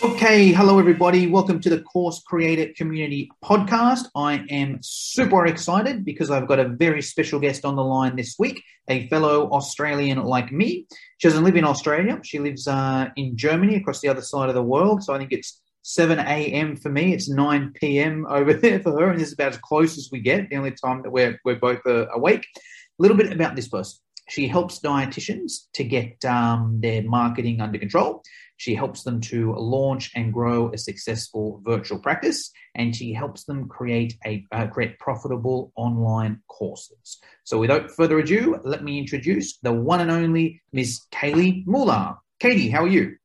Okay, hello everybody. Welcome to the Course Creator Community Podcast. I am super excited because I've got a very special guest on the line this week, a fellow Australian like me. She doesn't live in Australia. She lives uh, in Germany across the other side of the world. So I think it's 7 a.m. for me. It's 9 p.m. over there for her. And this is about as close as we get, the only time that we're, we're both uh, awake. A little bit about this person. She helps dietitians to get um, their marketing under control. She helps them to launch and grow a successful virtual practice, and she helps them create a uh, create profitable online courses. So, without further ado, let me introduce the one and only Miss Katie Mueller. Katie, how are you?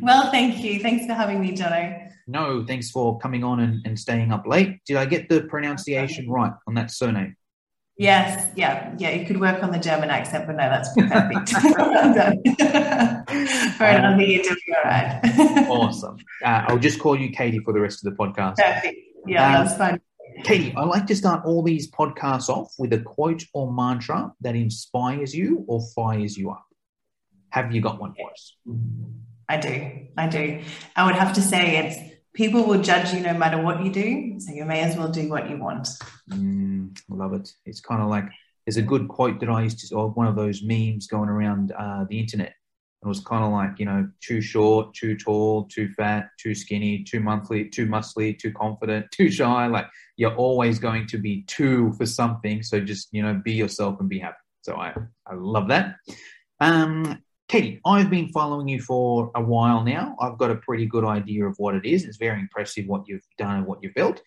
Well, thank you. Thanks for having me, Jono. No, thanks for coming on and, and staying up late. Did I get the pronunciation right on that surname? Yes, yeah, yeah. You could work on the German accent, but no, that's perfect. for another year to be all right. awesome. Uh, I'll just call you Katie for the rest of the podcast. Perfect. Yeah, um, that's fine. Katie, I like to start all these podcasts off with a quote or mantra that inspires you or fires you up. Have you got one for us? I do. I do. I would have to say it's people will judge you no matter what you do. So you may as well do what you want. Mm, love it. It's kind of like there's a good quote that I used to, or one of those memes going around uh, the internet. It was kind of like, you know, too short, too tall, too fat, too skinny, too monthly, too muscly, too confident, too shy. Like you're always going to be too for something. So just, you know, be yourself and be happy. So I, I love that. Um, Katie, I've been following you for a while now. I've got a pretty good idea of what it is. It's very impressive what you've done and what you've built.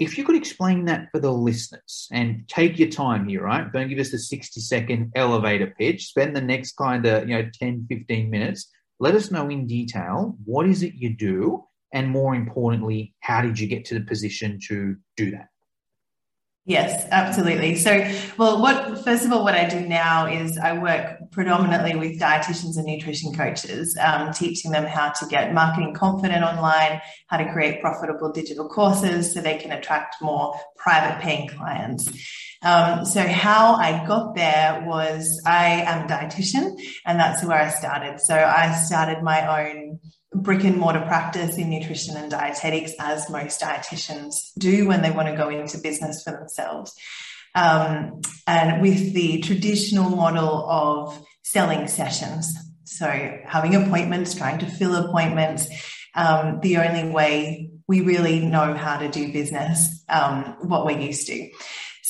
If you could explain that for the listeners and take your time here, right? Don't give us the 60 second elevator pitch. Spend the next kind of, you know, 10, 15 minutes. Let us know in detail what is it you do? And more importantly, how did you get to the position to do that? Yes, absolutely. So, well, what first of all, what I do now is I work predominantly with dietitians and nutrition coaches, um, teaching them how to get marketing confident online, how to create profitable digital courses so they can attract more private paying clients. Um, so, how I got there was I am a dietitian, and that's where I started. So, I started my own brick and mortar practice in nutrition and dietetics, as most dietitians do when they want to go into business for themselves. Um, and with the traditional model of selling sessions. So, having appointments, trying to fill appointments, um, the only way we really know how to do business, um, what we're used to.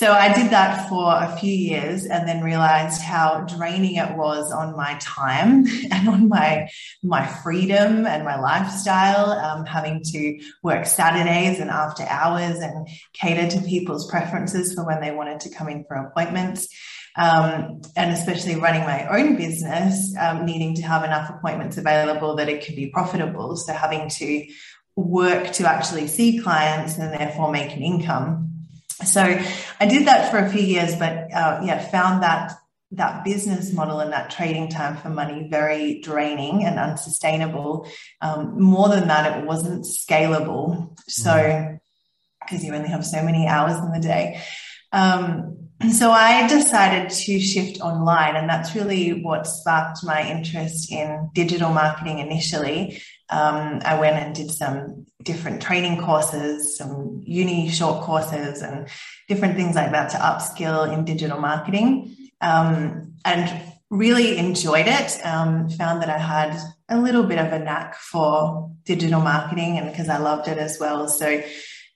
So I did that for a few years and then realized how draining it was on my time and on my my freedom and my lifestyle, um, having to work Saturdays and after hours and cater to people's preferences for when they wanted to come in for appointments. Um, and especially running my own business, um, needing to have enough appointments available that it could be profitable. So having to work to actually see clients and therefore make an income so I did that for a few years, but uh, yeah, found that that business model and that trading time for money very draining and unsustainable. Um, more than that, it wasn't scalable. So because you only have so many hours in the day. Um, so I decided to shift online, and that's really what sparked my interest in digital marketing initially um, I went and did some different training courses, some uni short courses, and different things like that to upskill in digital marketing. Um, and really enjoyed it. Um, found that I had a little bit of a knack for digital marketing, and because I loved it as well, so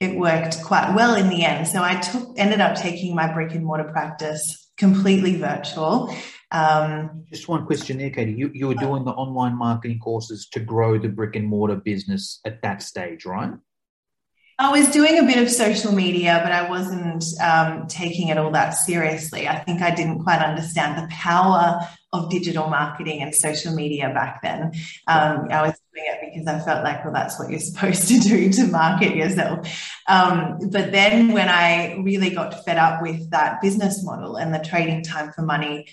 it worked quite well in the end. So I took ended up taking my brick and mortar practice completely virtual um, Just one question there, Katie. You, you were doing the online marketing courses to grow the brick and mortar business at that stage, right? I was doing a bit of social media, but I wasn't um, taking it all that seriously. I think I didn't quite understand the power of digital marketing and social media back then. Um, I was it because I felt like, well, that's what you're supposed to do to market yourself. Um, but then when I really got fed up with that business model and the trading time for money,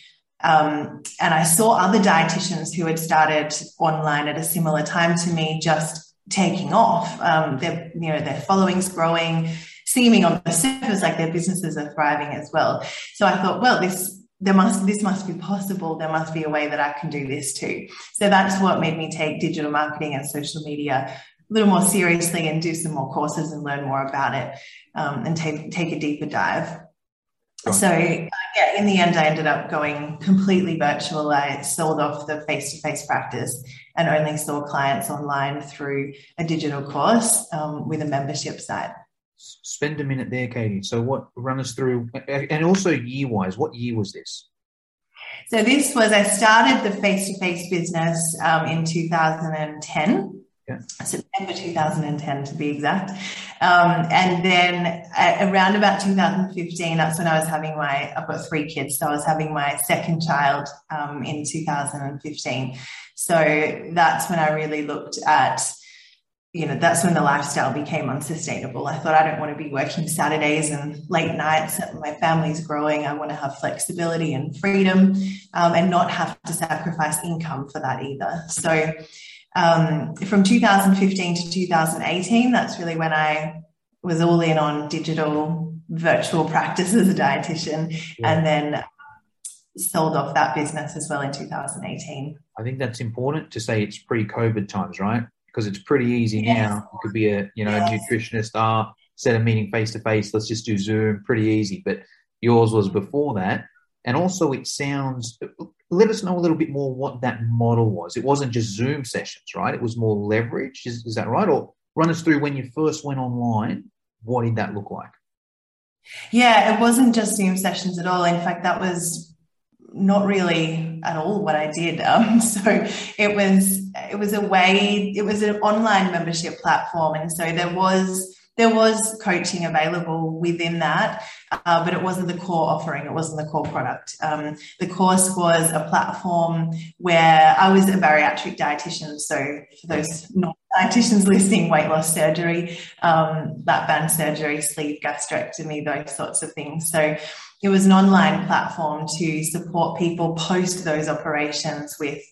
um, and I saw other dietitians who had started online at a similar time to me just taking off. Um, their you know their followings growing, seeming on the surface like their businesses are thriving as well. So I thought, well, this there must this must be possible. There must be a way that I can do this too. So that's what made me take digital marketing and social media a little more seriously and do some more courses and learn more about it um, and take take a deeper dive. So yeah, in the end, I ended up going completely virtual. I sold off the face to face practice and only saw clients online through a digital course um, with a membership site. Spend a minute there, Katie. So, what run us through, and also year wise, what year was this? So, this was, I started the face to face business um, in 2010. Yeah. September 2010 to be exact. Um, and then around about 2015, that's when I was having my, I've got three kids, so I was having my second child um, in 2015. So that's when I really looked at, you know, that's when the lifestyle became unsustainable. I thought I don't want to be working Saturdays and late nights. My family's growing. I want to have flexibility and freedom um, and not have to sacrifice income for that either. So um, from 2015 to 2018, that's really when I was all in on digital virtual practice as a dietitian yeah. and then sold off that business as well in 2018. I think that's important to say it's pre-COVID times, right? Because it's pretty easy yes. now. You could be a you know yes. nutritionist, ah, set a meeting face to face. Let's just do Zoom, pretty easy. But yours was before that, and also it sounds. Let us know a little bit more what that model was. It wasn't just Zoom sessions, right? It was more leverage. Is, is that right? Or run us through when you first went online. What did that look like? Yeah, it wasn't just Zoom sessions at all. In fact, that was not really at all what I did. Um, so it was it was a way it was an online membership platform, and so there was there was coaching available within that, uh, but it wasn't the core offering. It wasn't the core product. Um, the course was a platform where I was a bariatric dietitian. So for those non dietitians listening, weight loss surgery, um, lap band surgery, sleeve gastrectomy, those sorts of things. So it was an online platform to support people post those operations with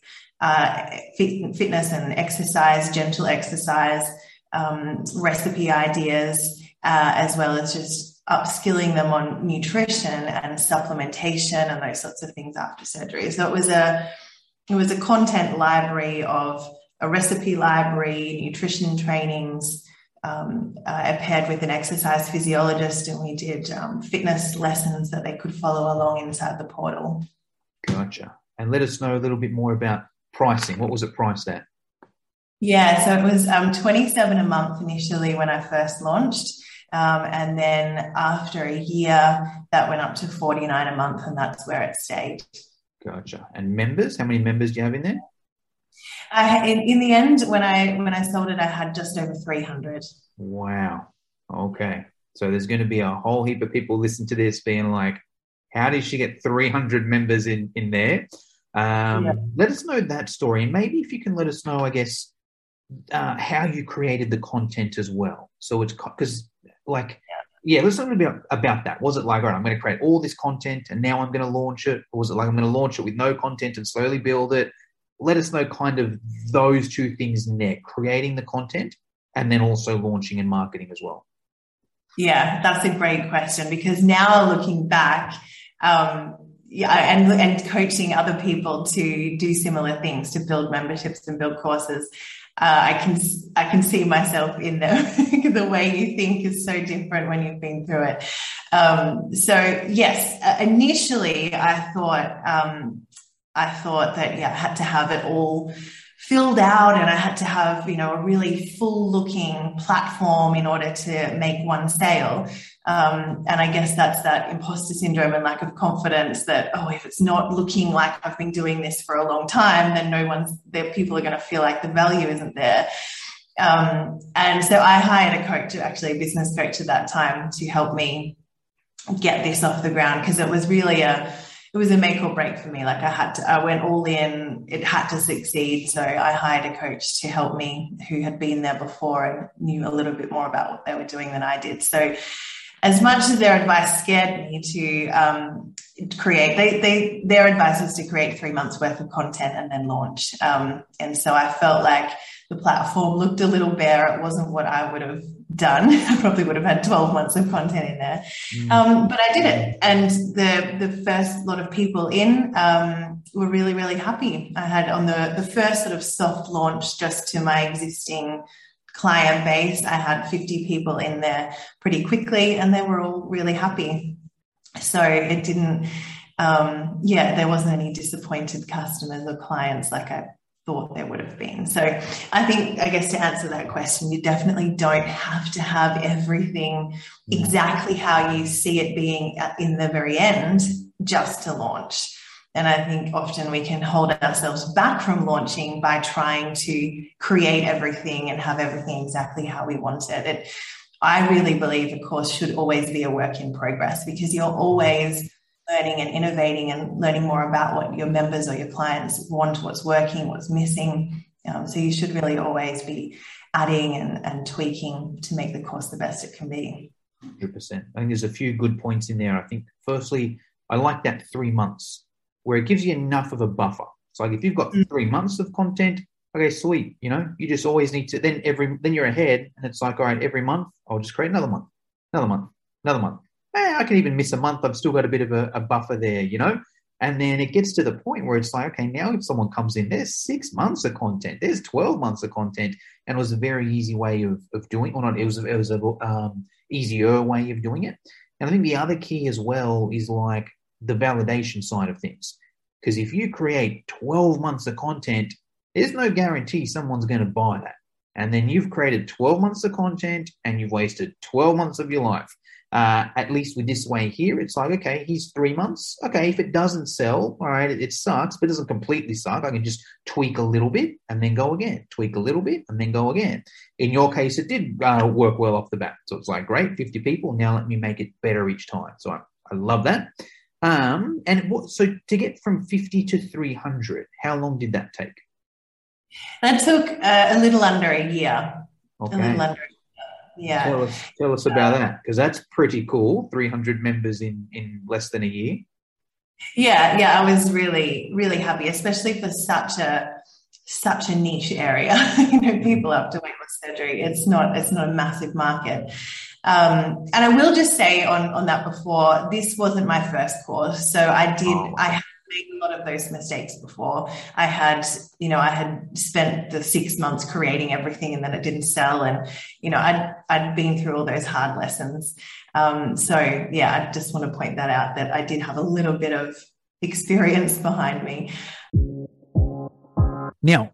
uh, fit, fitness and exercise, gentle exercise, um, recipe ideas, uh, as well as just upskilling them on nutrition and supplementation and those sorts of things after surgery. So it was a it was a content library of a recipe library, nutrition trainings, um, uh, paired with an exercise physiologist, and we did um, fitness lessons that they could follow along inside the portal. Gotcha. And let us know a little bit more about pricing. What was it priced at? Yeah, so it was um, 27 a month initially when I first launched. Um, and then after a year, that went up to 49 a month, and that's where it stayed. Gotcha. And members, how many members do you have in there? I, in, in the end, when I when I sold it, I had just over 300. Wow. Okay. So there's going to be a whole heap of people listen to this being like, how did she get 300 members in, in there? Um, yeah. Let us know that story. And maybe if you can let us know, I guess, uh, how you created the content as well. So it's because, like, yeah. yeah, let's talk about, about that. Was it like, all right, I'm going to create all this content and now I'm going to launch it? Or was it like, I'm going to launch it with no content and slowly build it? Let us know kind of those two things there creating the content and then also launching and marketing as well yeah that's a great question because now looking back um, yeah, and and coaching other people to do similar things to build memberships and build courses. Uh, I can I can see myself in the the way you think is so different when you've been through it. Um, so yes, uh, initially I thought um, I thought that yeah, I had to have it all filled out and I had to have, you know, a really full looking platform in order to make one sale. Um, and I guess that's that imposter syndrome and lack of confidence that, oh, if it's not looking like I've been doing this for a long time, then no one's there, people are going to feel like the value isn't there. Um, and so I hired a coach, actually a business coach at that time, to help me get this off the ground because it was really a it was a make or break for me. Like I had to, I went all in. It had to succeed. So I hired a coach to help me who had been there before and knew a little bit more about what they were doing than I did. So as much as their advice scared me to um, create, they, they, their advice was to create three months worth of content and then launch. Um, and so I felt like the platform looked a little bare. It wasn't what I would have done. I probably would have had 12 months of content in there. Mm. Um, but I did it. And the, the first lot of people in um, were really, really happy. I had on the, the first sort of soft launch just to my existing client base. I had 50 people in there pretty quickly and they were all really happy. So it didn't, um, yeah, there wasn't any disappointed customers or clients like I thought there would have been. So I think, I guess to answer that question, you definitely don't have to have everything mm-hmm. exactly how you see it being in the very end just to launch. And I think often we can hold ourselves back from launching by trying to create everything and have everything exactly how we want it. it I really believe a course should always be a work in progress because you're always learning and innovating and learning more about what your members or your clients want, what's working, what's missing. Um, so you should really always be adding and, and tweaking to make the course the best it can be. 100%. I think there's a few good points in there. I think, firstly, I like that three months where it gives you enough of a buffer. So like if you've got three mm. months of content, okay, sweet. You know, you just always need to then every then you're ahead, and it's like all right, every month I'll just create another month, another month, another month. Eh, I can even miss a month. I've still got a bit of a, a buffer there, you know. And then it gets to the point where it's like, okay, now if someone comes in, there's six months of content, there's 12 months of content. And it was a very easy way of, of doing or not, it was, it was a um, easier way of doing it. And I think the other key as well is like the validation side of things. Because if you create 12 months of content, there's no guarantee someone's going to buy that. And then you've created 12 months of content and you've wasted 12 months of your life. Uh, at least with this way here, it's like, okay, he's three months. Okay, if it doesn't sell, all right, it, it, sucks, but it doesn't completely suck. I can just tweak a little bit and then go again, tweak a little bit and then go again. In your case, it did uh, work well off the bat. So it's like, great, 50 people. Now let me make it better each time. So I, I love that. Um, and what, so to get from 50 to 300, how long did that take? That took uh, a little under a year. Okay. A little under yeah. Tell us, tell us about that because that's pretty cool. 300 members in, in less than a year. Yeah, yeah, I was really, really happy, especially for such a such a niche area. you know, people up to weight loss surgery. It's not it's not a massive market. Um, and I will just say on, on that before, this wasn't my first course. So I did, oh. I made a lot of those mistakes before. I had, you know, I had spent the six months creating everything and then it didn't sell. And, you know, I'd, I'd been through all those hard lessons. Um, so yeah, I just want to point that out that I did have a little bit of experience behind me. Now,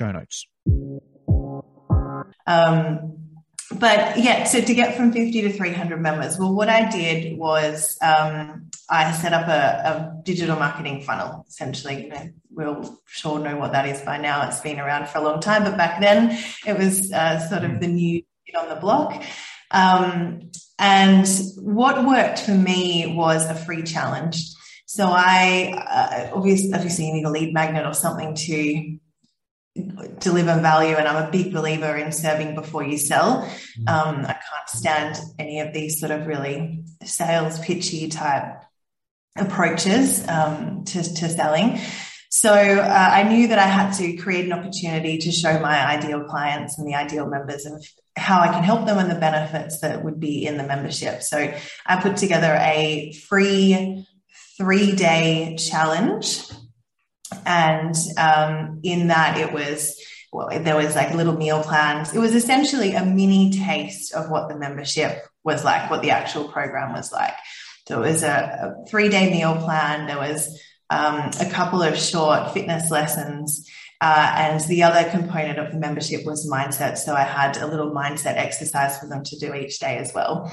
notes. Um, but yeah, so to get from 50 to 300 members, well, what I did was um, I set up a, a, digital marketing funnel, essentially. You know, we'll sure know what that is by now. It's been around for a long time, but back then it was uh, sort of the new kid on the block. Um, and what worked for me was a free challenge. So I uh, obviously, obviously you need a lead magnet or something to deliver value and i'm a big believer in serving before you sell. Mm. um, i can't stand any of these sort of really sales pitchy type approaches um, to, to, selling. So uh, i knew that i had to create an opportunity to show my ideal clients and the ideal members of how i can help them and the benefits that would be in the membership. So i put together a free three day challenge and um, in that, it was well, there was like little meal plans. It was essentially a mini taste of what the membership was like, what the actual program was like. So it was a, a three day meal plan. There was um, a couple of short fitness lessons. Uh, and the other component of the membership was mindset. So I had a little mindset exercise for them to do each day as well.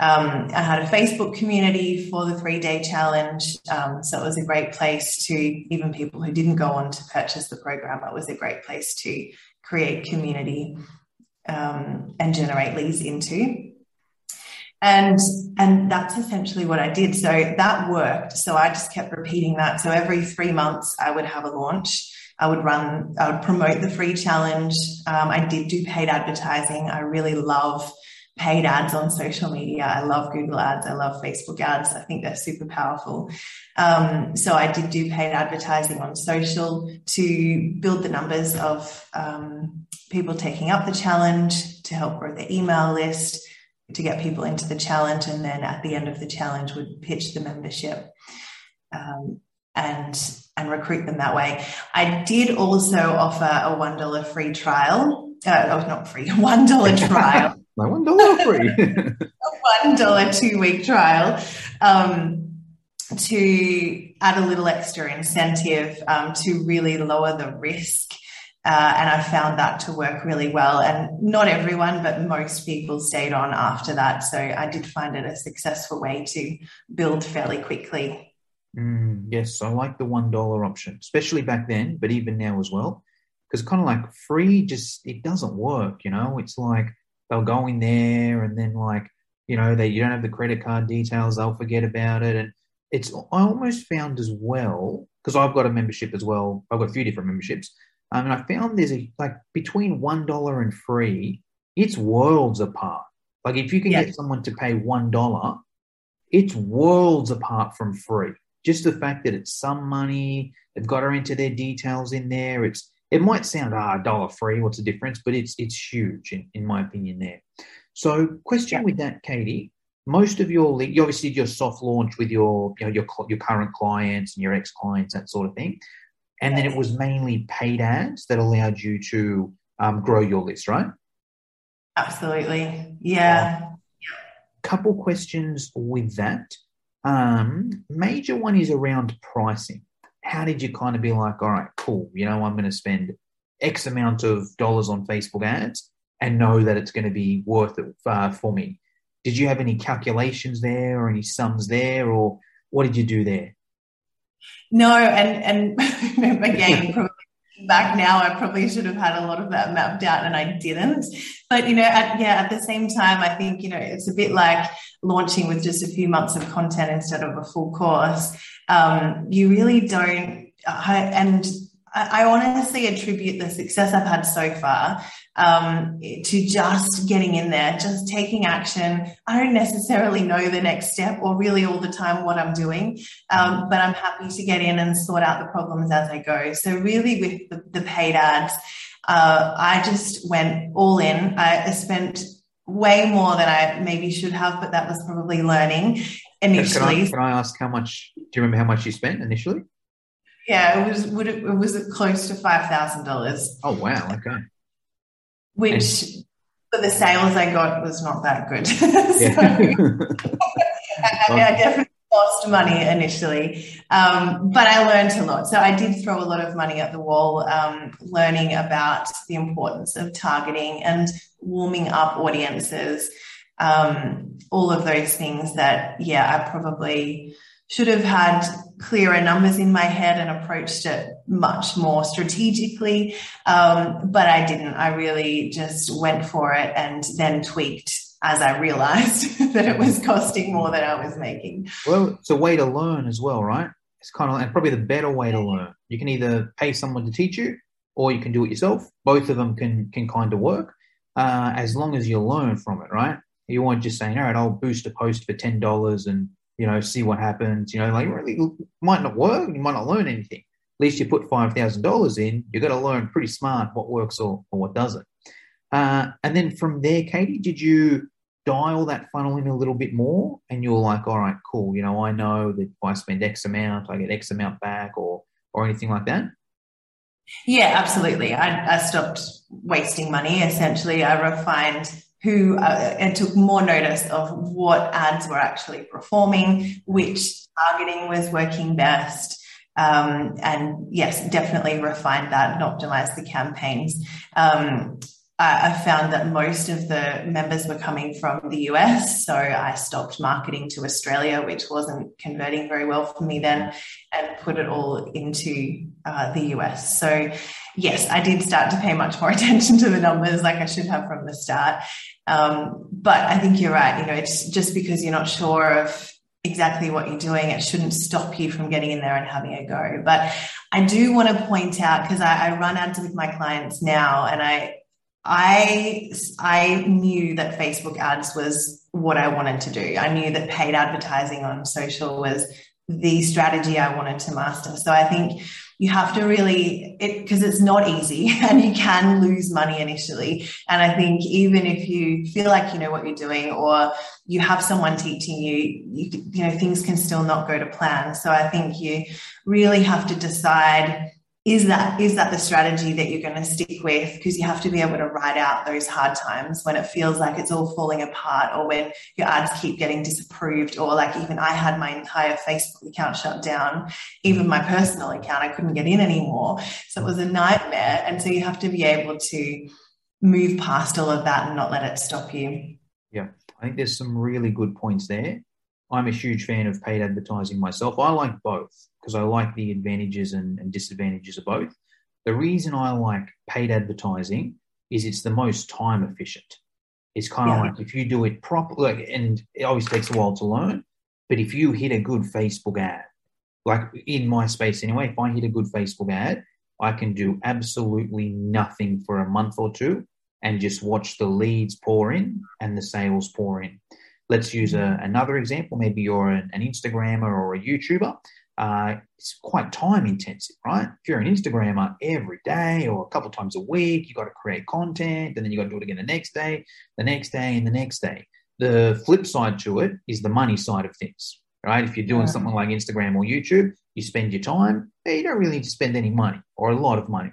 Um, I had a Facebook community for the three day challenge. Um, so it was a great place to, even people who didn't go on to purchase the program, it was a great place to create community um, and generate leads into. And, and that's essentially what I did. So that worked. So I just kept repeating that. So every three months, I would have a launch. I would run, I would promote the free challenge. Um, I did do paid advertising. I really love paid ads on social media. I love Google ads. I love Facebook ads. I think they're super powerful. Um, so I did do paid advertising on social to build the numbers of um, people taking up the challenge, to help grow the email list, to get people into the challenge. And then at the end of the challenge would pitch the membership. Um, and and recruit them that way. I did also offer a one dollar free trial. Uh, oh, not free, one dollar trial my one dollar free. a one dollar two week trial um, to add a little extra incentive um, to really lower the risk. Uh, and I found that to work really well. And not everyone, but most people stayed on after that. So I did find it a successful way to build fairly quickly. Mm, yes, I like the one dollar option, especially back then, but even now as well, because kind of like free just it doesn't work. You know, it's like they'll go in there and then like you know that you don't have the credit card details they'll forget about it. And it's i almost found as well because i've got a membership as well. I've got a few different memberships. Um, and i found there's a like between one dollar and free it's worlds apart. Like if you can yeah. get someone to pay one dollar it's worlds apart from free just the fact that it's some money they've got to enter their details in there it's it might sound ah dollar free, what's the difference? But it's it's huge in, in my opinion there. So question yeah. with that, Katie. Most of your you obviously did your soft launch with your you know your your current clients and your ex clients that sort of thing, and then it was mainly paid ads that allowed you to um, grow your list, right? Absolutely, yeah. couple questions with that. Um, major one is around pricing how did you kind of be like, all right, cool, you know, I'm going to spend X amount of dollars on Facebook ads and know that it's going to be worth it uh, for me? Did you have any calculations there or any sums there, or what did you do there? No, and and again, back now, I probably should have had a lot of that mapped out, and I didn't. But you know, at, yeah, at the same time, I think you know it's a bit like launching with just a few months of content instead of a full course um, you really don't. I, and I honestly attribute the success I've had so far um, to just getting in there, just taking action. I don't necessarily know the next step or really all the time what I'm doing, um, but I'm happy to get in and sort out the problems as I go. So, really, with the, the paid ads, uh, I just went all in. I spent way more than I maybe should have, but that was probably learning initially. Can I, can I ask how much? Do you remember how much you spent initially? Yeah, it was would it, it was close to five thousand dollars. Oh wow! Okay. Which and, for the sales I got was not that good. so, I, I, definitely lost money initially, um, but I learned a lot. So I did throw a lot of money at the wall, um, learning about the importance of targeting and warming up audiences um, all of those things that, yeah, I probably should have had clearer numbers in my head and approached it much more strategically. Um, but I didn't. I really just went for it and then tweaked as I realized that it was costing more than I was making. Well, it's a way to learn as well, right? It's kind of and probably the better way to learn. You can either pay someone to teach you or you can do it yourself. Both of them can can kind of work uh, as long as you learn from it, right? You weren't just saying, all right, I'll boost a post for ten dollars and you know see what happens. You know, like really might not work. You might not learn anything. At least you put five thousand dollars in. You got to learn pretty smart what works or, or what doesn't. Uh, and then from there, Katie, did you dial that funnel in a little bit more? And you're like, all right, cool. You know, I know that if I spend X amount, I get X amount back, or or anything like that. Yeah, absolutely. I, I stopped wasting money. Essentially, I refined who uh, and took more notice of what ads were actually performing, which targeting was working best. Um, and yes, definitely refined that and optimized the campaigns. Um, I, I found that most of the members were coming from the US, so I stopped marketing to Australia, which wasn't converting very well for me then, and put it all into uh, the US. So, yes, I did start to pay much more attention to the numbers, like I should have from the start. Um, but I think you're right. You know, it's just because you're not sure of exactly what you're doing, it shouldn't stop you from getting in there and having a go. But I do want to point out because I, I run ads with my clients now, and I I I knew that Facebook ads was what I wanted to do. I knew that paid advertising on social was the strategy I wanted to master. So I think you have to really it because it's not easy and you can lose money initially. And I think even if you feel like you know what you're doing or you have someone teaching you, you you know things can still not go to plan. So I think you really have to decide is that is that the strategy that you're going to stick with? Because you have to be able to ride out those hard times when it feels like it's all falling apart or when your ads keep getting disapproved or like even i had my entire facebook account shut down. Even my personal account i couldn't get in anymore. So it was a nightmare. And so you have to be able to move past all of that and not let it stop you. Yeah. I think there's some really good points there. I'm a huge fan of paid advertising myself. I like both because I like the advantages and, and disadvantages of both. The reason I like paid advertising is it's the most time efficient. It's kind of yeah. like if you do it properly, like, and it always takes a while to learn, but if you hit a good Facebook ad, like in my space anyway, if I hit a good Facebook ad, I can do absolutely nothing for a month or two and just watch the leads pour in and the sales pour in. Let's use a, another example. Maybe you're an, an Instagrammer or a YouTuber uh, it's quite time intensive, right? If you're an Instagrammer every day or a couple times a week, you got to create content and then you got to do it again the next day, the next day, and the next day. The flip side to it is the money side of things, right? If you're doing yeah. something like Instagram or YouTube, you spend your time, you don't really need to spend any money or a lot of money.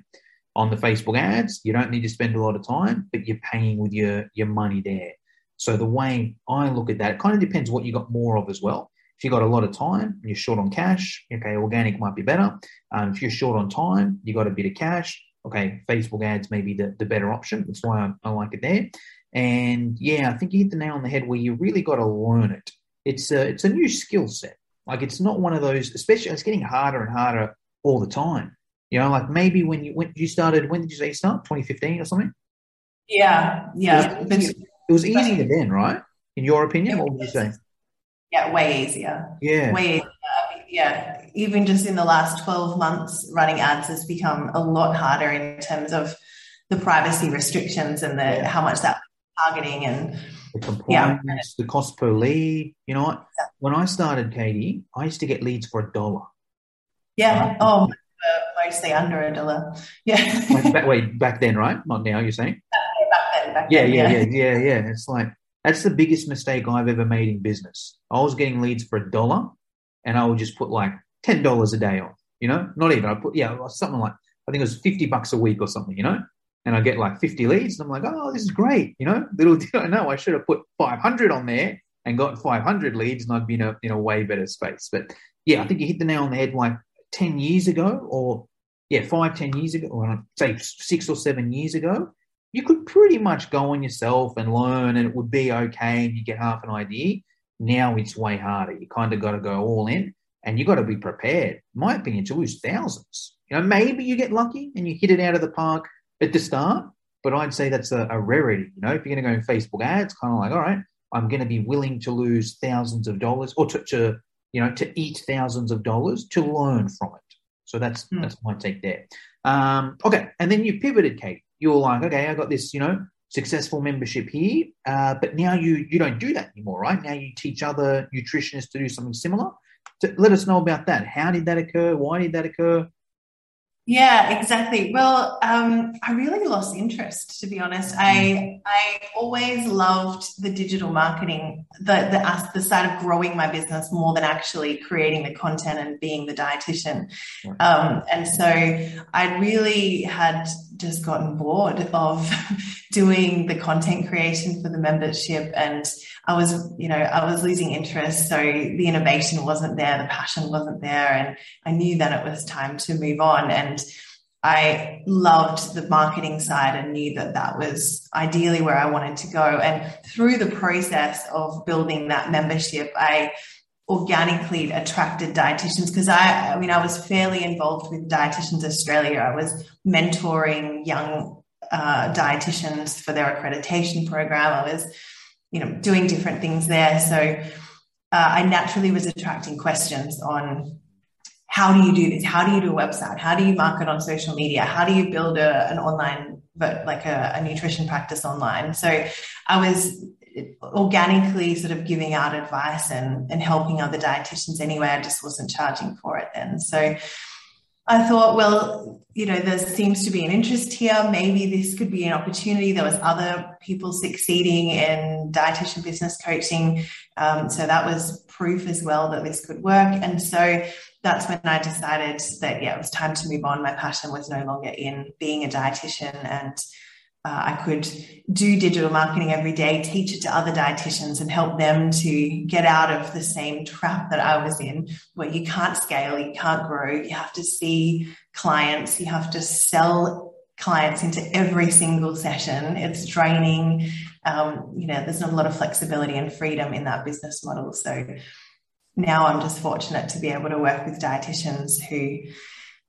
On the Facebook ads, you don't need to spend a lot of time, but you're paying with your, your money there. So the way I look at that, it kind of depends what you got more of as well. If you've got a lot of time and you're short on cash, okay, organic might be better. Um, if you're short on time, you got a bit of cash, okay, Facebook ads may be the, the better option. That's why I, I like it there. And yeah, I think you hit the nail on the head where you really got to learn it. It's a, it's a new skill set. Like it's not one of those, especially it's getting harder and harder all the time. You know, like maybe when you when you started, when did you say you start? 2015 or something? Yeah, yeah. It was, it was easier then, right? In your opinion, what would you say? Yeah, way easier. Yeah. Way easier. Yeah. Even just in the last 12 months, running ads has become a lot harder in terms of the privacy restrictions and the yeah. how much that targeting and the compliance, yeah. the cost per lead. You know what? When I started, Katie, I used to get leads for a dollar. Yeah. Oh, mostly under a dollar. Yeah. back, wait, back then, right? Not now. You're saying? Back then. Back yeah, then, yeah, yeah, yeah, yeah. It's like that's the biggest mistake I've ever made in business. I was getting leads for a dollar and I would just put like $10 a day on, you know, not even, I put, yeah, something like, I think it was 50 bucks a week or something, you know, and I get like 50 leads and I'm like, oh, this is great. You know, little did I know I should have put 500 on there and got 500 leads and I'd be in a, in a way better space. But yeah, I think you hit the nail on the head like 10 years ago or yeah, five, 10 years ago, or say six or seven years ago you could pretty much go on yourself and learn and it would be okay and you get half an idea. Now it's way harder. You kind of got to go all in and you got to be prepared, in my opinion, to lose thousands. You know, maybe you get lucky and you hit it out of the park at the start, but I'd say that's a, a rarity. You know, if you're going to go in Facebook ads, kind of like, all right, I'm going to be willing to lose thousands of dollars or to, to you know, to eat thousands of dollars to learn from it. So that's hmm. that's my take there. Um, okay, and then you pivoted, Kate you're like, okay, I got this, you know, successful membership here, uh, but now you you don't do that anymore, right? Now you teach other nutritionists to do something similar. So let us know about that. How did that occur? Why did that occur? Yeah, exactly. Well, um, I really lost interest, to be honest. I I always loved the digital marketing, the the the side of growing my business more than actually creating the content and being the dietitian. Um, and so I really had just gotten bored of doing the content creation for the membership, and I was, you know, I was losing interest. So the innovation wasn't there, the passion wasn't there, and I knew that it was time to move on. And I loved the marketing side and knew that that was ideally where I wanted to go. And through the process of building that membership, I organically attracted dietitians because I, I mean, I was fairly involved with Dietitians Australia. I was mentoring young uh, dietitians for their accreditation program. I was, you know, doing different things there. So uh, I naturally was attracting questions on how do you do this? How do you do a website? How do you market on social media? How do you build a, an online, but like a, a nutrition practice online? So I was organically sort of giving out advice and, and helping other dietitians anyway. I just wasn't charging for it then. So I thought, well, you know, there seems to be an interest here. Maybe this could be an opportunity. There was other people succeeding in dietitian business coaching. Um, so that was proof as well that this could work. And so that's when I decided that, yeah, it was time to move on. My passion was no longer in being a dietitian and uh, I could do digital marketing every day, teach it to other dietitians, and help them to get out of the same trap that I was in, where you can't scale, you can't grow, you have to see clients, you have to sell clients into every single session. It's draining. Um, you know, there's not a lot of flexibility and freedom in that business model. So now I'm just fortunate to be able to work with dietitians who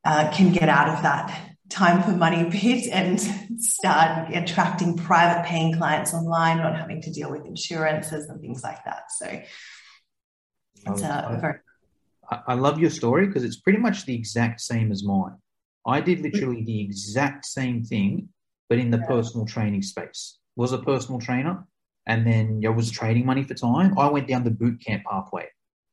uh, can get out of that time for money bit and start attracting private paying clients online, not having to deal with insurances and things like that. So it's um, a very I love your story because it's pretty much the exact same as mine. I did mm. literally the exact same thing, but in the yeah. personal training space. Was a personal trainer, and then I was trading money for time. I went down the boot camp pathway.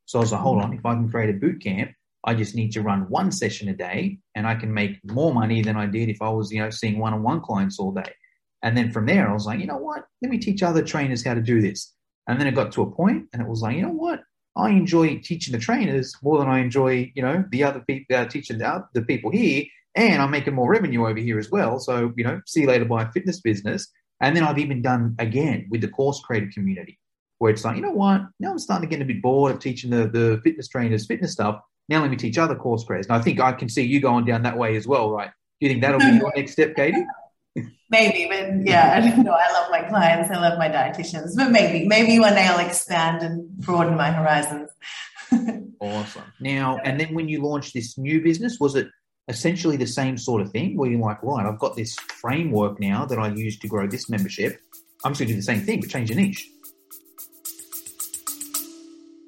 So I was like, hold mm. on, if I can create a boot camp, I just need to run one session a day and I can make more money than I did if I was, you know, seeing one-on-one clients all day. And then from there, I was like, you know what? Let me teach other trainers how to do this. And then it got to a point and it was like, you know what? I enjoy teaching the trainers more than I enjoy, you know, the other people uh, teaching the, the people here. And I'm making more revenue over here as well. So, you know, see you later, buy a fitness business. And then I've even done again with the course creator community where it's like, you know what? Now I'm starting to get a bit bored of teaching the, the fitness trainers fitness stuff. Now let me teach other course creators. And I think I can see you going down that way as well, right? Do you think that'll be your next step, Katie? Maybe, but yeah, I don't know. I love my clients. I love my dietitians, but maybe, maybe one day I'll expand and broaden my horizons. awesome. Now, and then when you launched this new business, was it essentially the same sort of thing where you're like, right, I've got this framework now that I use to grow this membership. I'm just going to do the same thing, but change the niche.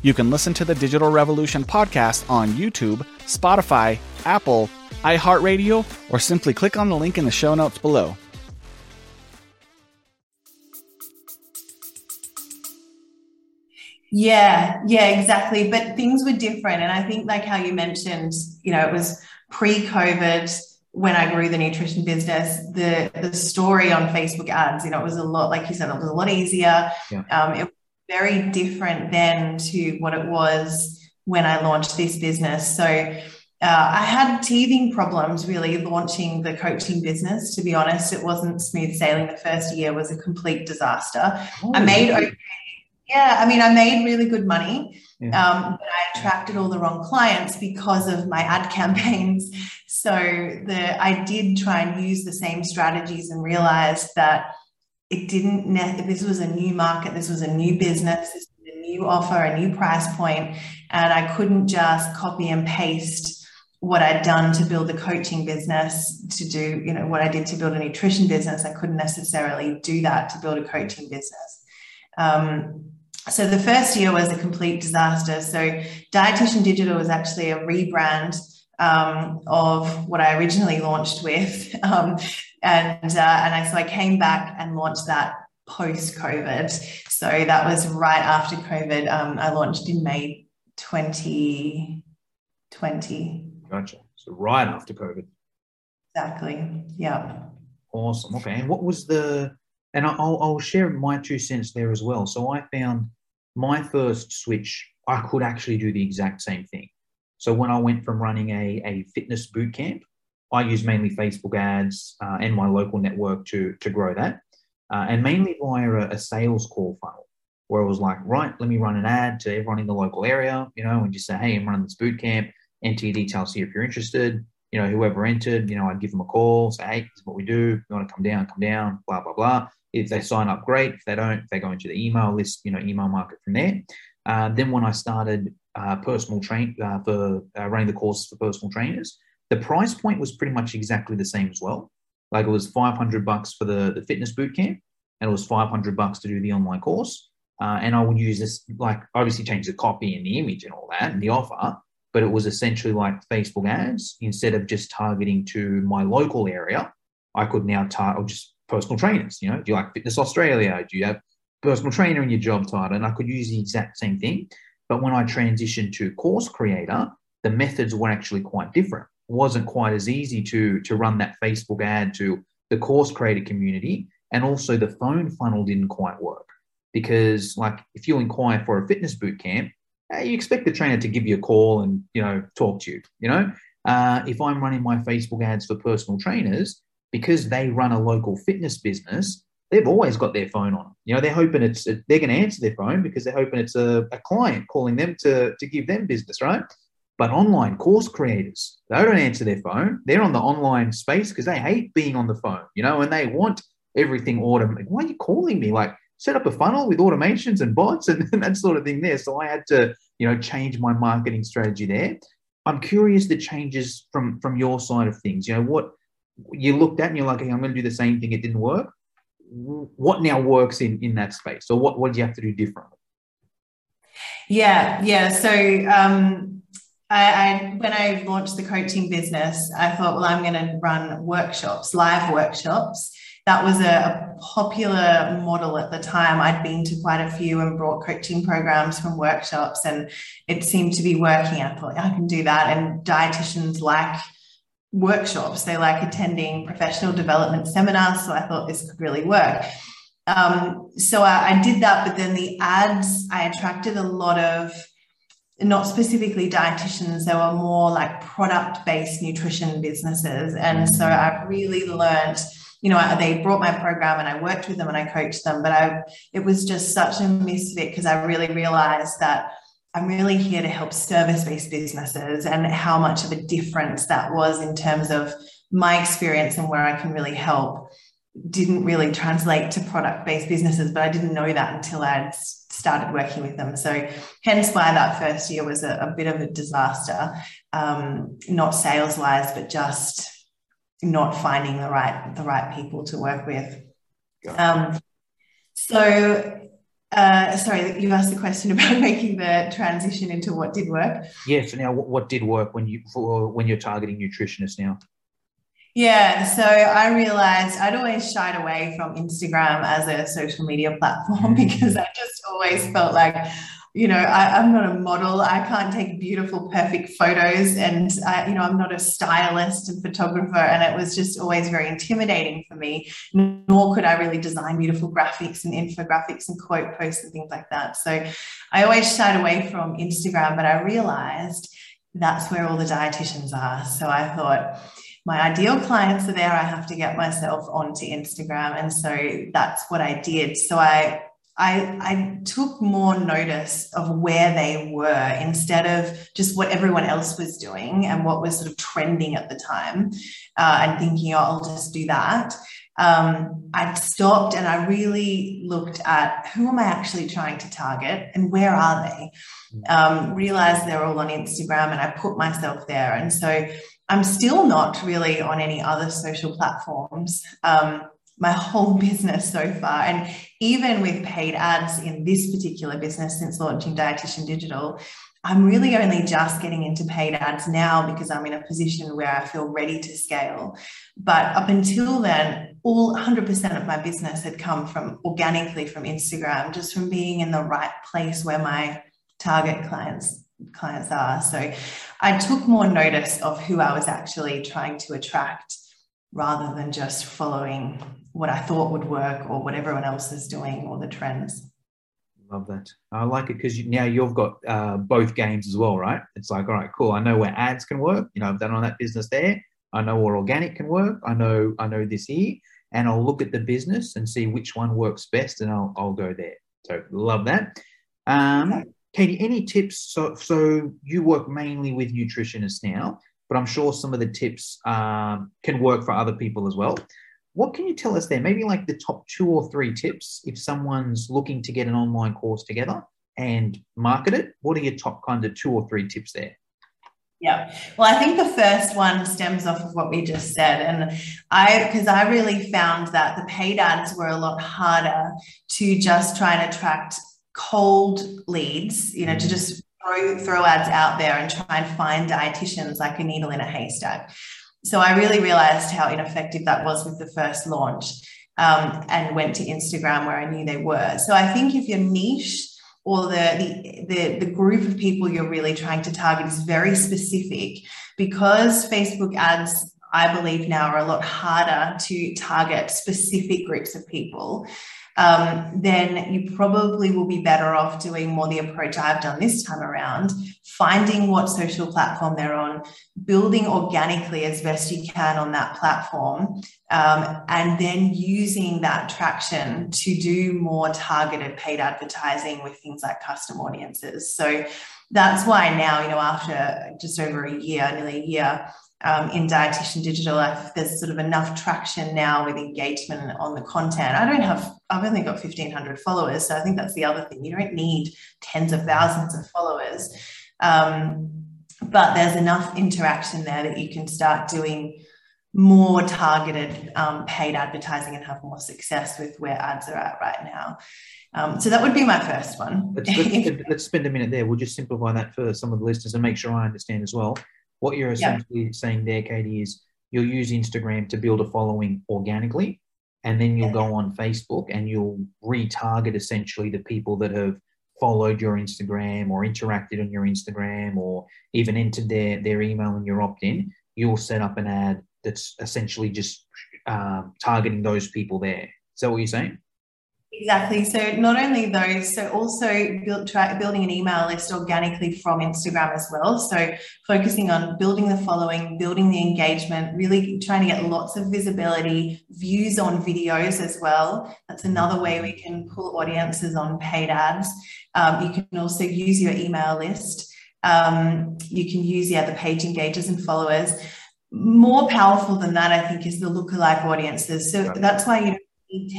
You can listen to the Digital Revolution podcast on YouTube, Spotify, Apple, iHeartRadio, or simply click on the link in the show notes below. Yeah, yeah, exactly. But things were different. And I think, like how you mentioned, you know, it was pre COVID when I grew the nutrition business, the the story on Facebook ads, you know, it was a lot, like you said, it was a lot easier. Yeah. Um, it was very different then to what it was when I launched this business. So uh, I had teething problems really launching the coaching business. To be honest, it wasn't smooth sailing. The first year was a complete disaster. Oh, I made okay. Yeah, I mean, I made really good money, yeah. um, but I attracted all the wrong clients because of my ad campaigns. So the I did try and use the same strategies and realized that it didn't. This was a new market. This was a new business. This was a new offer, a new price point, and I couldn't just copy and paste what I'd done to build the coaching business, to do, you know, what I did to build a nutrition business, I couldn't necessarily do that to build a coaching business. Um, so the first year was a complete disaster. So Dietitian Digital was actually a rebrand um, of what I originally launched with, um, and uh, and I so I came back and launched that post COVID. So that was right after COVID. Um, I launched in May 2020. Gotcha. So right after COVID. Exactly. Yeah. Awesome. Okay. And what was the? And I'll I'll share my two cents there as well. So I found my first switch. I could actually do the exact same thing. So when I went from running a, a fitness boot camp, I used mainly Facebook ads uh, and my local network to to grow that, uh, and mainly via a, a, sales call funnel, where it was like, right, let me run an ad to everyone in the local area, you know, and just say, hey, I'm running this boot camp enter your details here if you're interested. You know, whoever entered, you know, I'd give them a call, say, hey, this is what we do. You want to come down, come down, blah, blah, blah. If they sign up, great. If they don't, if they go into the email list, you know, email market from there. Uh, then when I started uh, personal train uh, for uh, running the courses for personal trainers, the price point was pretty much exactly the same as well. Like it was 500 bucks for the, the fitness boot camp and it was 500 bucks to do the online course. Uh, and I would use this, like obviously change the copy and the image and all that and the offer, but it was essentially like Facebook ads. Instead of just targeting to my local area, I could now target just personal trainers. You know, do you like Fitness Australia? Do you have personal trainer in your job title? And I could use the exact same thing. But when I transitioned to course creator, the methods were actually quite different. It wasn't quite as easy to, to run that Facebook ad to the course creator community. And also the phone funnel didn't quite work because like if you inquire for a fitness boot camp, you expect the trainer to give you a call and you know talk to you. You know, uh, if I'm running my Facebook ads for personal trainers because they run a local fitness business, they've always got their phone on. You know, they're hoping it's they're going to answer their phone because they're hoping it's a, a client calling them to to give them business, right? But online course creators, they don't answer their phone. They're on the online space because they hate being on the phone, you know, and they want everything automated. Why are you calling me? Like, set up a funnel with automations and bots and, and that sort of thing there. So I had to, you know, change my marketing strategy there. I'm curious the changes from from your side of things. You know, what you looked at and you're like, hey, I'm going to do the same thing. It didn't work. What now works in in that space? So what what do you have to do differently? Yeah, yeah. So um, I, I, when I launched the coaching business, I thought, well, I'm going to run workshops, live workshops, that was a, a, popular model at the time. I'd been to quite a few and brought coaching programs from workshops, and it seemed to be working. I thought I can do that. And dietitians like workshops, they like attending professional development seminars. So I thought this could really work. Um, so I, I did that, but then the ads, I attracted a lot of not specifically dietitians, they were more like product based nutrition businesses. And so I really learned you know, they brought my program and I worked with them and I coached them, but I, it was just such a misfit because I really realized that I'm really here to help service based businesses and how much of a difference that was in terms of my experience and where I can really help didn't really translate to product based businesses, but I didn't know that until I'd started working with them. So, hence why that first year was a, a bit of a disaster, um, not sales wise, but just not finding the right the right people to work with. Um, so, uh, sorry, you asked the question about making the transition into what did work. Yes. now, what, what did work when you for, when you're targeting nutritionists now? Yeah, so I realized I'd always shied away from Instagram as a social media platform because I just always felt like you know, I, am not a model. I can't take beautiful, perfect photos. And, I, you know, I'm not a stylist and photographer. And it was just always very intimidating for me. Nor could I really design beautiful graphics and infographics and quote posts and things like that. So I always shied away from Instagram, but I realized that's where all the dietitians are. So I thought, my ideal clients are there. I have to get myself onto Instagram. And so that's what I did. So I I, I took more notice of where they were instead of just what everyone else was doing and what was sort of trending at the time uh, and thinking, oh, I'll just do that. um, I stopped and I really looked at who am I actually trying to target and where are they? Mm. Um, realized they're all on Instagram and I put myself there. And so I'm still not really on any other social platforms. Um, my whole business so far. And even with paid ads in this particular business since launching Dietitian Digital, I'm really only just getting into paid ads now because I'm in a position where I feel ready to scale. But up until then, all 100% of my business had come from organically from Instagram, just from being in the right place where my target clients clients are. So I took more notice of who I was actually trying to attract rather than just following what I thought would work or what everyone else is doing or the trends. Love that. I like it because you, now you've got uh, both games as well, right? It's like, all right, cool. I know where ads can work. You know, I've done all that business there. I know where organic can work. I know I know this here, and I'll look at the business and see which one works best, and I'll I'll go there. So love that. Um, Katie, any tips? So so you work mainly with nutritionists now, but I'm sure some of the tips um, can work for other people as well. What can you tell us there? Maybe like the top two or three tips if someone's looking to get an online course together and market it. What are your top kind of two or three tips there? Yeah. Well, I think the first one stems off of what we just said. And I, because I really found that the paid ads were a lot harder to just try and attract cold leads, you know, to mm. just throw, throw ads out there and try and find dietitians like a needle in a haystack. So I really realized how ineffective that was with the first launch um, and went to Instagram where I knew they were. So I think if your niche or the, the, the, the group of people you're really trying to target is very specific, because Facebook ads I believe now are a lot harder to target specific groups of people um, then you probably will be better off doing more the approach I've done this time around, finding what social platform they're on, building organically as best you can on that platform, um, and then using that traction to do more targeted paid advertising with things like custom audiences. So that's why now, you know, after just over a year, nearly a year, um, in dietitian digital I've, there's sort of enough traction now with engagement on the content. I don't have i've only got 1500 followers so i think that's the other thing. You don't need tens of thousands of followers. Um, but there's enough interaction there that you can start doing more targeted um, paid advertising and have more success with where ads are at right now. Um, so that would be my first one. Let's, let's, let's spend a minute there. We'll just simplify that for some of the listeners and make sure i understand as well what you're essentially yeah. saying there, Katie, is you'll use Instagram to build a following organically, and then you'll go on Facebook and you'll retarget essentially the people that have followed your Instagram or interacted on your Instagram or even entered their, their email in your opt in. You'll set up an ad that's essentially just uh, targeting those people there. Is that what you're saying? Exactly. So not only those, so also build, try, building an email list organically from Instagram as well. So focusing on building the following, building the engagement, really trying to get lots of visibility, views on videos as well. That's another way we can pull audiences on paid ads. Um, you can also use your email list. Um, you can use yeah the page engagers and followers. More powerful than that, I think, is the lookalike audiences. So that's why you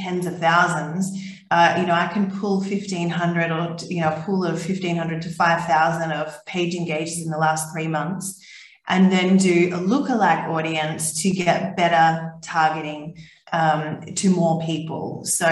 tens of thousands. Uh, you know, I can pull 1,500 or, you know, a pool of 1,500 to 5,000 of page engages in the last three months, and then do a lookalike audience to get better targeting um, to more people. So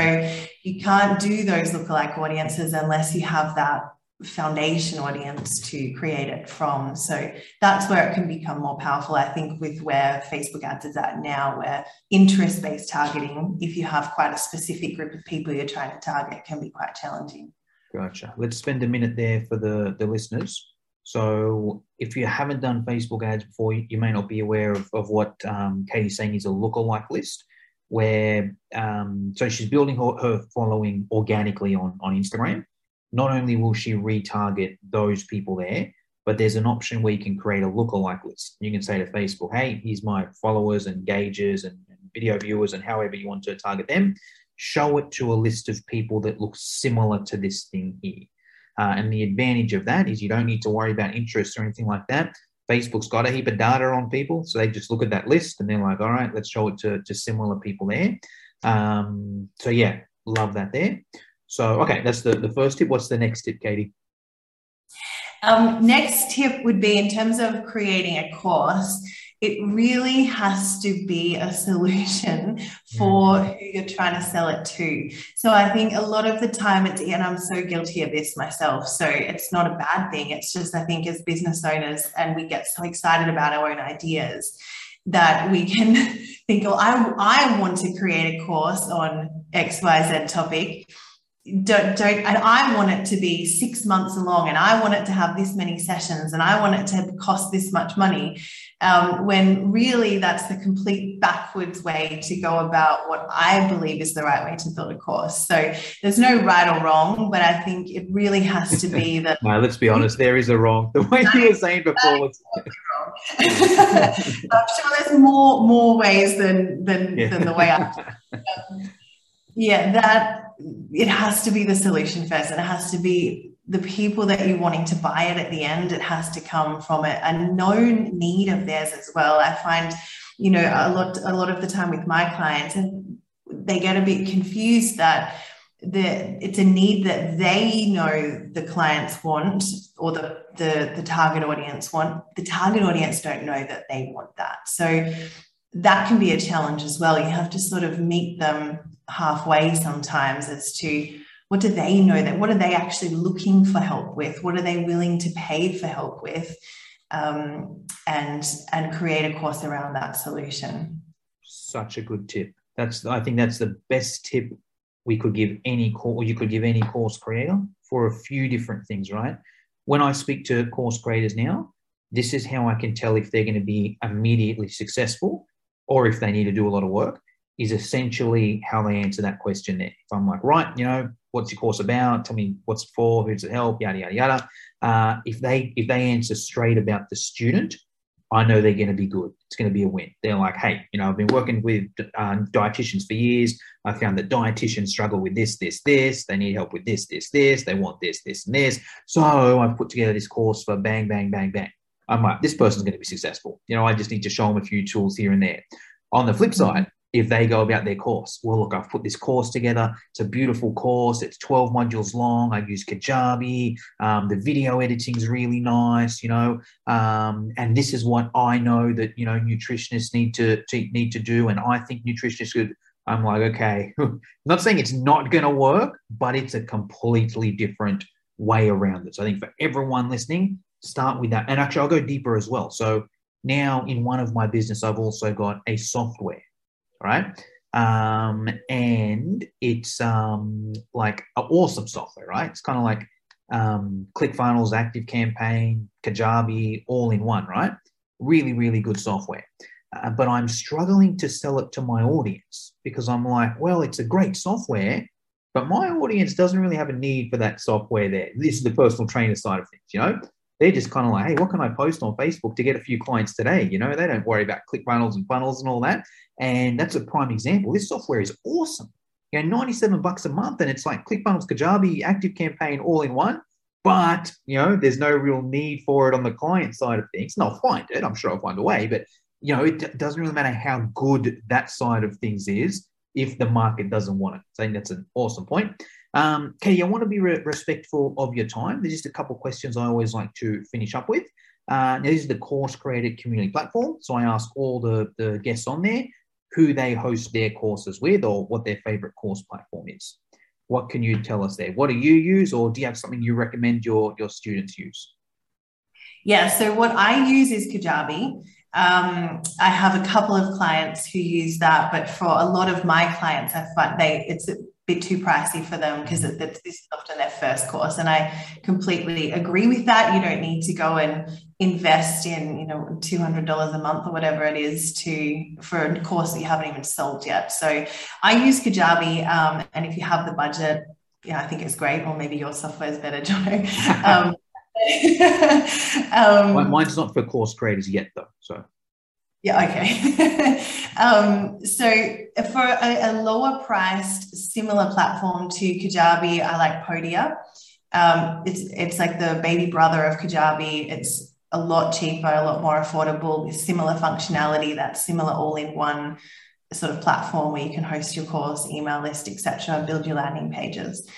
you can't do those lookalike audiences unless you have that foundation audience to create it from. So that's where it can become more powerful, I think, with where Facebook ads is at now, where interest based targeting, if you have quite a specific group of people you're trying to target, can be quite challenging. Gotcha. Let's spend a minute there for the, the listeners. So if you haven't done Facebook ads before, you may not be aware of, of what um, Katie's saying is a lookalike list, where um, so she's building her, her following organically on, on Instagram not only will she retarget those people there, but there's an option where you can create a lookalike list. You can say to Facebook, hey, here's my followers and gauges and, and video viewers and however you want to target them. Show it to a list of people that look similar to this thing here. Uh, and the advantage of that is you don't need to worry about interest or anything like that. Facebook's got a heap of data on people, so they just look at that list and they're like, all right, let's show it to, to similar people there. Um, so yeah, love that there. So okay, that's the, the first tip. What's the next tip, Katie? Um, next tip would be in terms of creating a course, it really has to be a solution for mm. who you're trying to sell it to. So I think a lot of the time it's, and I'm so guilty of this myself. So it's not a bad thing. It's just, I think, as business owners, and we get so excited about our own ideas that we can think, oh, I, I want to create a course on XYZ topic don't don't and i want it to be six months long and i want it to have this many sessions and i want it to cost this much money um, when really that's the complete backwards way to go about what i believe is the right way to build a course so there's no right or wrong but i think it really has to be that no let's be honest there is a wrong the way you were saying before was i'm sure there's more more ways than than, yeah. than the way i yeah that it has to be the solution first. It has to be the people that you're wanting to buy it at the end. It has to come from a, a known need of theirs as well. I find you know a lot a lot of the time with my clients and they get a bit confused that the it's a need that they know the clients want or the, the the target audience want. The target audience don't know that they want that. So that can be a challenge as well. You have to sort of meet them halfway sometimes as to what do they know that what are they actually looking for help with? What are they willing to pay for help with? Um, and and create a course around that solution. Such a good tip. That's i think that's the best tip we could give any course you could give any course creator for a few different things right? When i speak to course creators now this is how i can tell if they're going to be immediately successful or if they need to do a lot of work is essentially how they answer that question there. If I'm like, right, you know, what's your course about? Tell me what's it for, who's it help, yada yada yada. Uh, if they if they answer straight about the student, I know they're going to be good. It's going to be a win. They're like, hey, you know, I've been working with um, dietitians for years. I found that dietitians struggle with this, this, this. They need help with this, this, this. They want this, this, and this. So I've put together this course for bang, bang, bang, bang. I'm like, this person's going to be successful. You know, I just need to show them a few tools here and there. On the flip side, if they go about their course. Well, look, I've put this course together. It's a beautiful course. It's 12 modules long. I use Kajabi. Um, the video editing is really nice, you know. Um, and this is what I know that, you know, nutritionists need to, to need to do. And I think nutritionists should. I'm like, okay, not saying it's not going to work, but it's a completely different way around it. So I think for everyone listening, start with that. And actually, I'll go deeper as well. So now in one of my business, I've also got a software right? Um, and it's um, like awesome software, right? It's kind of like um, ClickFunnels, Active Campaign, Kajabi, all in one, right? Really, really good software. Uh, but I'm struggling to sell it to my audience because I'm like, well, it's a great software, but my audience doesn't really have a need for that software there. This is the personal trainer side of things, you know? they're just kind of like, hey, what can I post on Facebook to get a few clients today? You know, they don't worry about click funnels and funnels and all that. And that's a prime example. This software is awesome. You know, 97 bucks a month, and it's like ClickFunnels, Kajabi, Active Campaign all in one. But you know, there's no real need for it on the client side of things. And I'll find it. I'm sure I'll find a way. But you know, it doesn't really matter how good that side of things is if the market doesn't want it. So I think that's an awesome point. Um, Katie, I want to be re- respectful of your time. There's just a couple questions I always like to finish up with. Uh, now, this is the Course Creator Community Platform. So I ask all the, the guests on there who they host their courses with or what their favorite course platform is. What can you tell us there? What do you use, or do you have something you recommend your, your students use? Yeah, so what I use is Kajabi. Um, I have a couple of clients who use that, but for a lot of my clients, I find they it's a bit too pricey for them because this is often their first course and i completely agree with that you don't need to go and invest in you know $200 a month or whatever it is to for a course that you haven't even sold yet so i use kajabi um, and if you have the budget yeah i think it's great or maybe your software is better john um, um, mine's not for course creators yet though so yeah, okay. um, so for a, a, lower priced, similar platform to Kajabi, I like Podia. Um, it's it's like the baby brother of Kajabi. It's a lot cheaper, a lot more affordable with similar functionality, that similar all-in-one sort of platform where you can host your course, email list, etc., build your landing pages.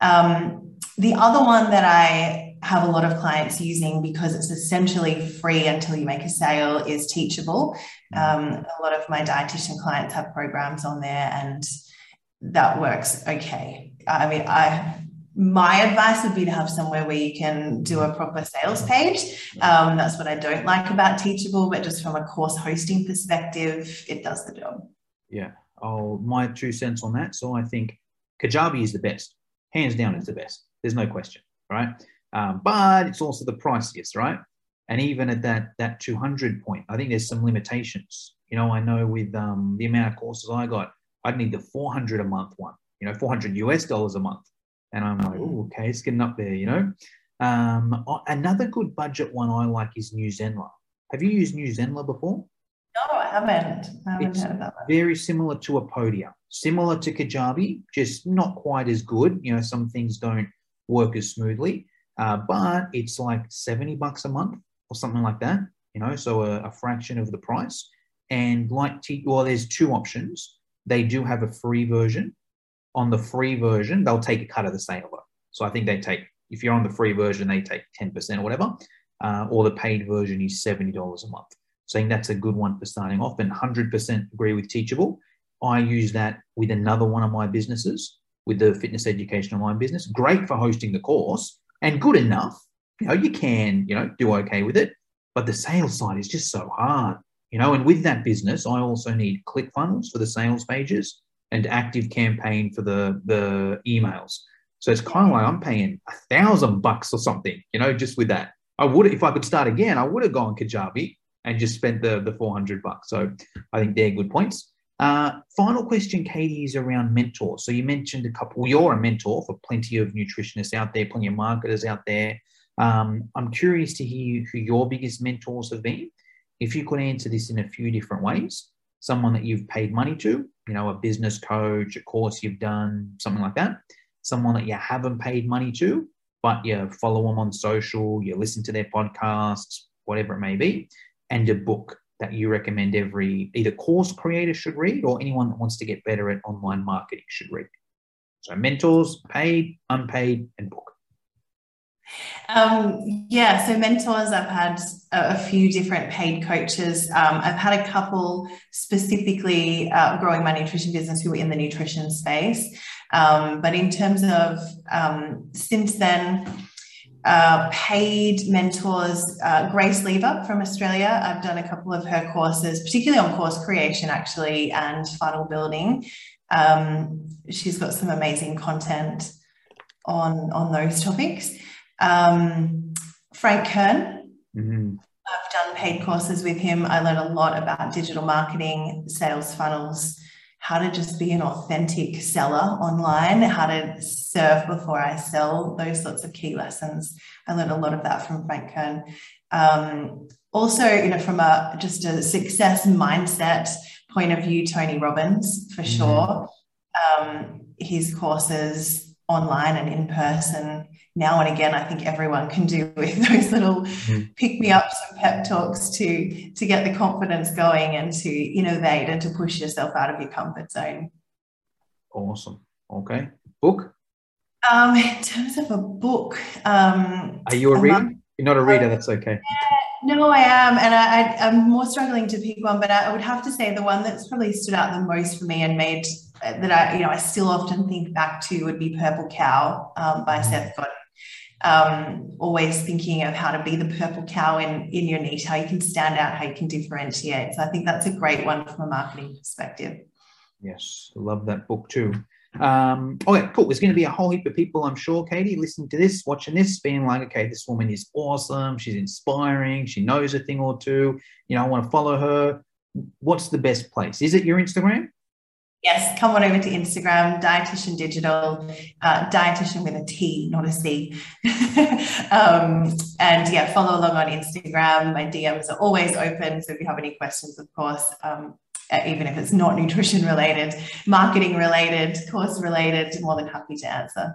Um, the other one that I have a lot of clients using because it's essentially free until you make a sale is Teachable. Um, a lot of my dietitian clients have programs on there, and that works okay. I mean, I my advice would be to have somewhere where you can do a proper sales page. Um, that's what I don't like about Teachable, but just from a course hosting perspective, it does the job. Yeah. Oh, my two cents on that. So I think Kajabi is the best, hands down, it's the best. There's no question, right? Um, but it's also the priciest, right? And even at that that 200 point, I think there's some limitations. You know, I know with um, the amount of courses I got, I'd need the 400 a month one. You know, 400 US dollars a month and I'm like, oh, okay, it's getting up there, you know. Um, another good budget one I like is New Zenler. Have you used New Zenler before? No, I haven't. I haven't it's very similar to a Podia, similar to Kajabi, just not quite as good. You know, some things don't work as smoothly, uh, but it's like 70 bucks a month or something like that, you know, so a, a fraction of the price. And like, T- well, there's two options. They do have a free version on the free version, they'll take a cut of the sale. So I think they take, if you're on the free version, they take 10% or whatever, uh, or the paid version is $70 a month. So I think that's a good one for starting off and 100% agree with Teachable. I use that with another one of my businesses, with the fitness education online business. Great for hosting the course and good enough. You know, you can, you know, do okay with it, but the sales side is just so hard. You know, and with that business, I also need ClickFunnels for the sales pages and active campaign for the the emails. So it's kind of like I'm paying a thousand bucks or something, you know, just with that. I would if I could start again, I would have gone Kajabi and just spent the the 400 bucks. So I think they're good points. Uh, final question, Katie, is around mentors. So you mentioned a couple. You're a mentor for plenty of nutritionists out there, plenty of marketers out there. Um, I'm curious to hear who your biggest mentors have been. If you could answer this in a few different ways, someone that you've paid money to, you know, a business coach, a course you've done, something like that. Someone that you haven't paid money to, but you follow them on social, you listen to their podcasts, whatever it may be, and a book that you recommend every either course creator should read or anyone that wants to get better at online marketing should read. So mentors, paid, unpaid, and book. Um, yeah, so mentors, I've had a, a few different paid coaches. Um, I've had a couple specifically uh, growing my nutrition business who were in the nutrition space. Um, but in terms of um, since then, uh, paid mentors, uh, Grace Lever from Australia. I've done a couple of her courses, particularly on course creation, actually, and funnel building. Um, she's got some amazing content on on those topics. Um, Frank Kern. Mm-hmm. I've done paid courses with him. I learned a lot about digital marketing, sales funnels, how to just be an authentic seller online, how to serve before I sell, those sorts of key lessons. I learned a lot of that from Frank Kern. Um, also, you know, from a just a success mindset point of view, Tony Robbins for mm-hmm. sure. Um, his courses online and in person now and again i think everyone can do with those little mm-hmm. pick me ups and pep talks to to get the confidence going and to innovate and to push yourself out of your comfort zone. Awesome. Okay. Book? Um in terms of a book um are you a reader? you're not a reader that's okay no, I am, and I, am more struggling to pick one. But I would have to say the one that's probably stood out the most for me and made that I, you know, I still often think back to would be Purple Cow um, by mm-hmm. Seth Godin um, always thinking of how to be the purple cow in, in your niche, how you can stand out, how you can differentiate. So I think that's a great one from a marketing perspective. Yes, love that book too. Um, okay, cool. There's going to be a whole heap of people, I'm sure, Katie, listening to this, watching this, being like, okay, this woman is awesome. She's inspiring. She knows a thing or two. You know, I want to follow her. What's the best place? Is it your Instagram? Yes, come on over to Instagram, Dietitian Digital, uh, Dietitian with a T, not a C. um, and yeah, follow along on Instagram. My DMs are always open. So if you have any questions, of course, um, even if it's not nutrition related, marketing related, course related, more than happy to answer.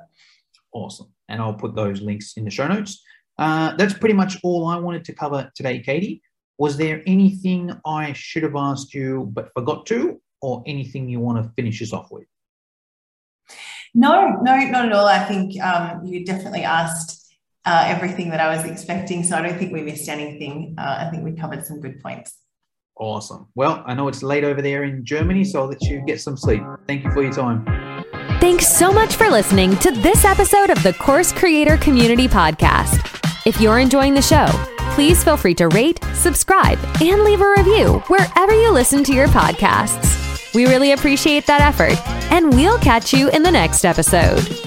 Awesome. And I'll put those links in the show notes. Uh, that's pretty much all I wanted to cover today, Katie. Was there anything I should have asked you but forgot to, or anything you want to finish us off with? No, no, not at all. I think um, you definitely asked uh, everything that I was expecting. So I don't think we missed anything. Uh, I think we covered some good points. Awesome. Well, I know it's late over there in Germany, so I'll let you get some sleep. Thank you for your time. Thanks so much for listening to this episode of the Course Creator Community Podcast. If you're enjoying the show, please feel free to rate, subscribe, and leave a review wherever you listen to your podcasts. We really appreciate that effort, and we'll catch you in the next episode.